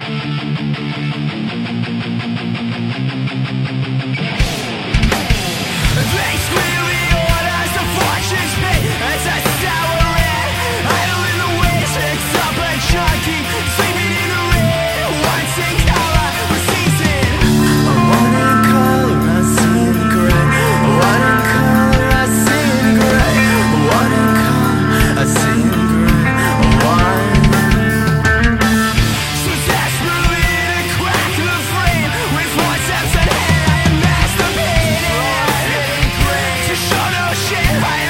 Thank you. Bye.